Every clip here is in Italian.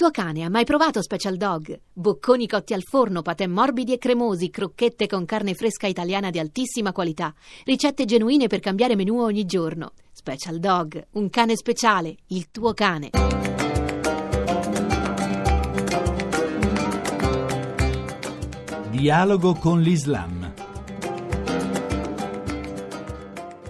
tuo cane ha mai provato Special Dog? Bocconi cotti al forno, patè morbidi e cremosi, crocchette con carne fresca italiana di altissima qualità, ricette genuine per cambiare menù ogni giorno. Special Dog, un cane speciale, il tuo cane. Dialogo con l'Islam.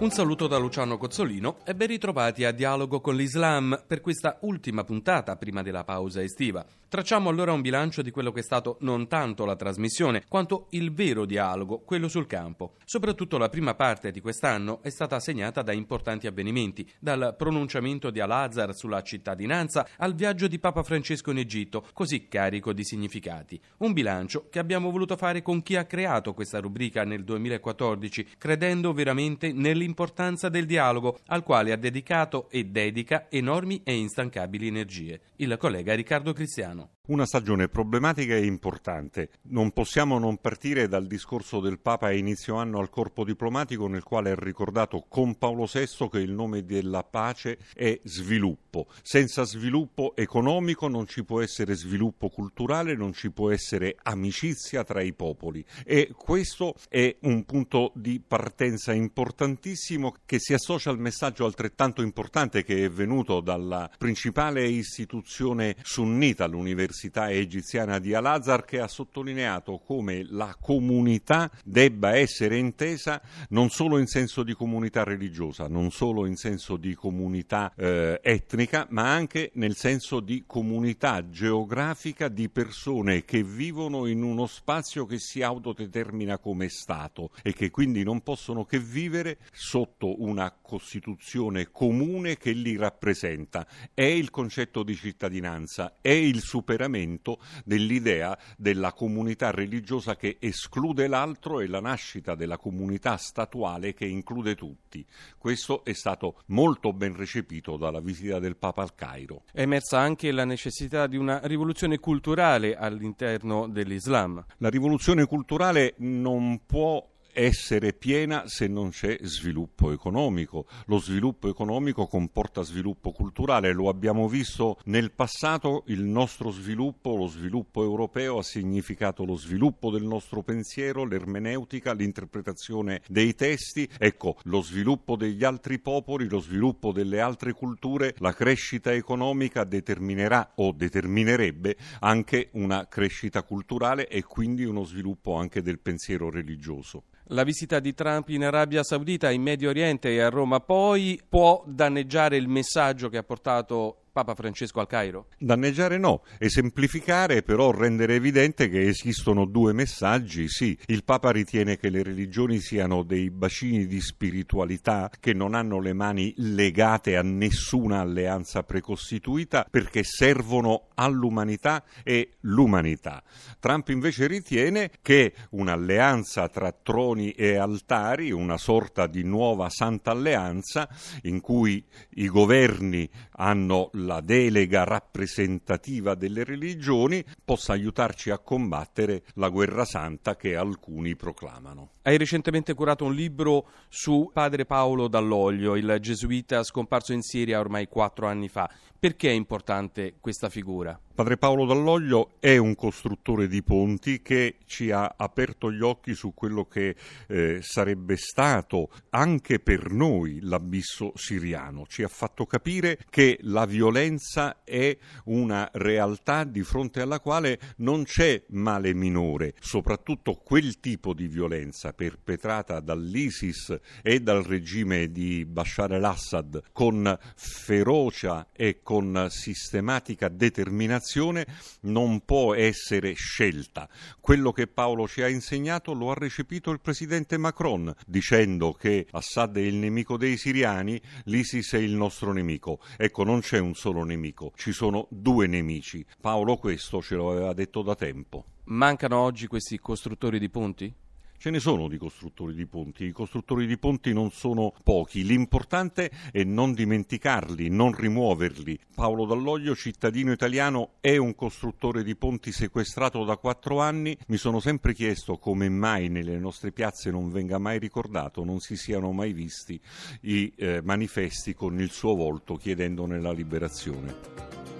Un saluto da Luciano Cozzolino e ben ritrovati a Dialogo con l'Islam per questa ultima puntata prima della pausa estiva. Tracciamo allora un bilancio di quello che è stato non tanto la trasmissione, quanto il vero dialogo, quello sul campo. Soprattutto la prima parte di quest'anno è stata segnata da importanti avvenimenti, dal pronunciamento di Al-Azhar sulla cittadinanza al viaggio di Papa Francesco in Egitto, così carico di significati. Un bilancio che abbiamo voluto fare con chi ha creato questa rubrica nel 2014, credendo veramente nell'importanza l'importanza del dialogo, al quale ha dedicato e dedica enormi e instancabili energie. Il collega Riccardo Cristiano. Una stagione problematica e importante. Non possiamo non partire dal discorso del Papa a inizio anno al corpo diplomatico nel quale ha ricordato con Paolo VI che il nome della pace è sviluppo. Senza sviluppo economico non ci può essere sviluppo culturale, non ci può essere amicizia tra i popoli e questo è un punto di partenza importantissimo che si associa al messaggio altrettanto importante che è venuto dalla principale istituzione sunnita, l'Università Università Egiziana di Al-Azhar che ha sottolineato come la comunità debba essere intesa non solo in senso di comunità religiosa, non solo in senso di comunità eh, etnica, ma anche nel senso di comunità geografica di persone che vivono in uno spazio che si autodetermina come Stato e che quindi non possono che vivere sotto una Costituzione comune che li rappresenta. È il concetto di cittadinanza, è il superamento superamento dell'idea della comunità religiosa che esclude l'altro e la nascita della comunità statuale che include tutti. Questo è stato molto ben recepito dalla visita del Papa al Cairo. È emersa anche la necessità di una rivoluzione culturale all'interno dell'Islam. La rivoluzione culturale non può essere piena se non c'è sviluppo economico. Lo sviluppo economico comporta sviluppo culturale, lo abbiamo visto nel passato, il nostro sviluppo, lo sviluppo europeo ha significato lo sviluppo del nostro pensiero, l'ermeneutica, l'interpretazione dei testi, ecco, lo sviluppo degli altri popoli, lo sviluppo delle altre culture, la crescita economica determinerà o determinerebbe anche una crescita culturale e quindi uno sviluppo anche del pensiero religioso. La visita di Trump in Arabia Saudita, in Medio Oriente e a Roma poi può danneggiare il messaggio che ha portato Papa Francesco al Cairo? Danneggiare no, esemplificare però rendere evidente che esistono due messaggi. Sì, il Papa ritiene che le religioni siano dei bacini di spiritualità che non hanno le mani legate a nessuna alleanza precostituita perché servono all'umanità e l'umanità. Trump invece ritiene che un'alleanza tra troni e altari, una sorta di nuova santa alleanza in cui i governi hanno la delega rappresentativa delle religioni possa aiutarci a combattere la guerra santa che alcuni proclamano. Hai recentemente curato un libro su padre Paolo Dall'Oglio, il gesuita scomparso in Siria ormai quattro anni fa. Perché è importante questa figura? Padre Paolo Dall'Oglio è un costruttore di ponti che ci ha aperto gli occhi su quello che eh, sarebbe stato anche per noi l'abisso siriano. Ci ha fatto capire che la violenza è una realtà di fronte alla quale non c'è male minore, soprattutto quel tipo di violenza perpetrata dall'ISIS e dal regime di Bashar al-Assad con ferocia e con sistematica determinazione non può essere scelta. Quello che Paolo ci ha insegnato lo ha recepito il presidente Macron, dicendo che Assad è il nemico dei siriani, l'ISIS è il nostro nemico. Ecco, non c'è un solo nemico, ci sono due nemici. Paolo questo ce lo aveva detto da tempo. Mancano oggi questi costruttori di ponti? Ce ne sono di costruttori di ponti, i costruttori di ponti non sono pochi, l'importante è non dimenticarli, non rimuoverli. Paolo Dall'Oglio, cittadino italiano, è un costruttore di ponti sequestrato da quattro anni. Mi sono sempre chiesto come mai nelle nostre piazze non venga mai ricordato, non si siano mai visti i eh, manifesti con il suo volto chiedendone la liberazione.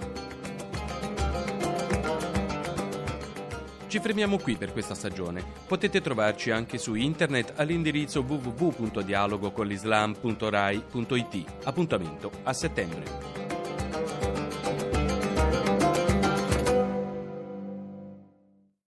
Ci fermiamo qui per questa stagione. Potete trovarci anche su internet all'indirizzo www.dialogoconlislam.rai.it. Appuntamento a settembre.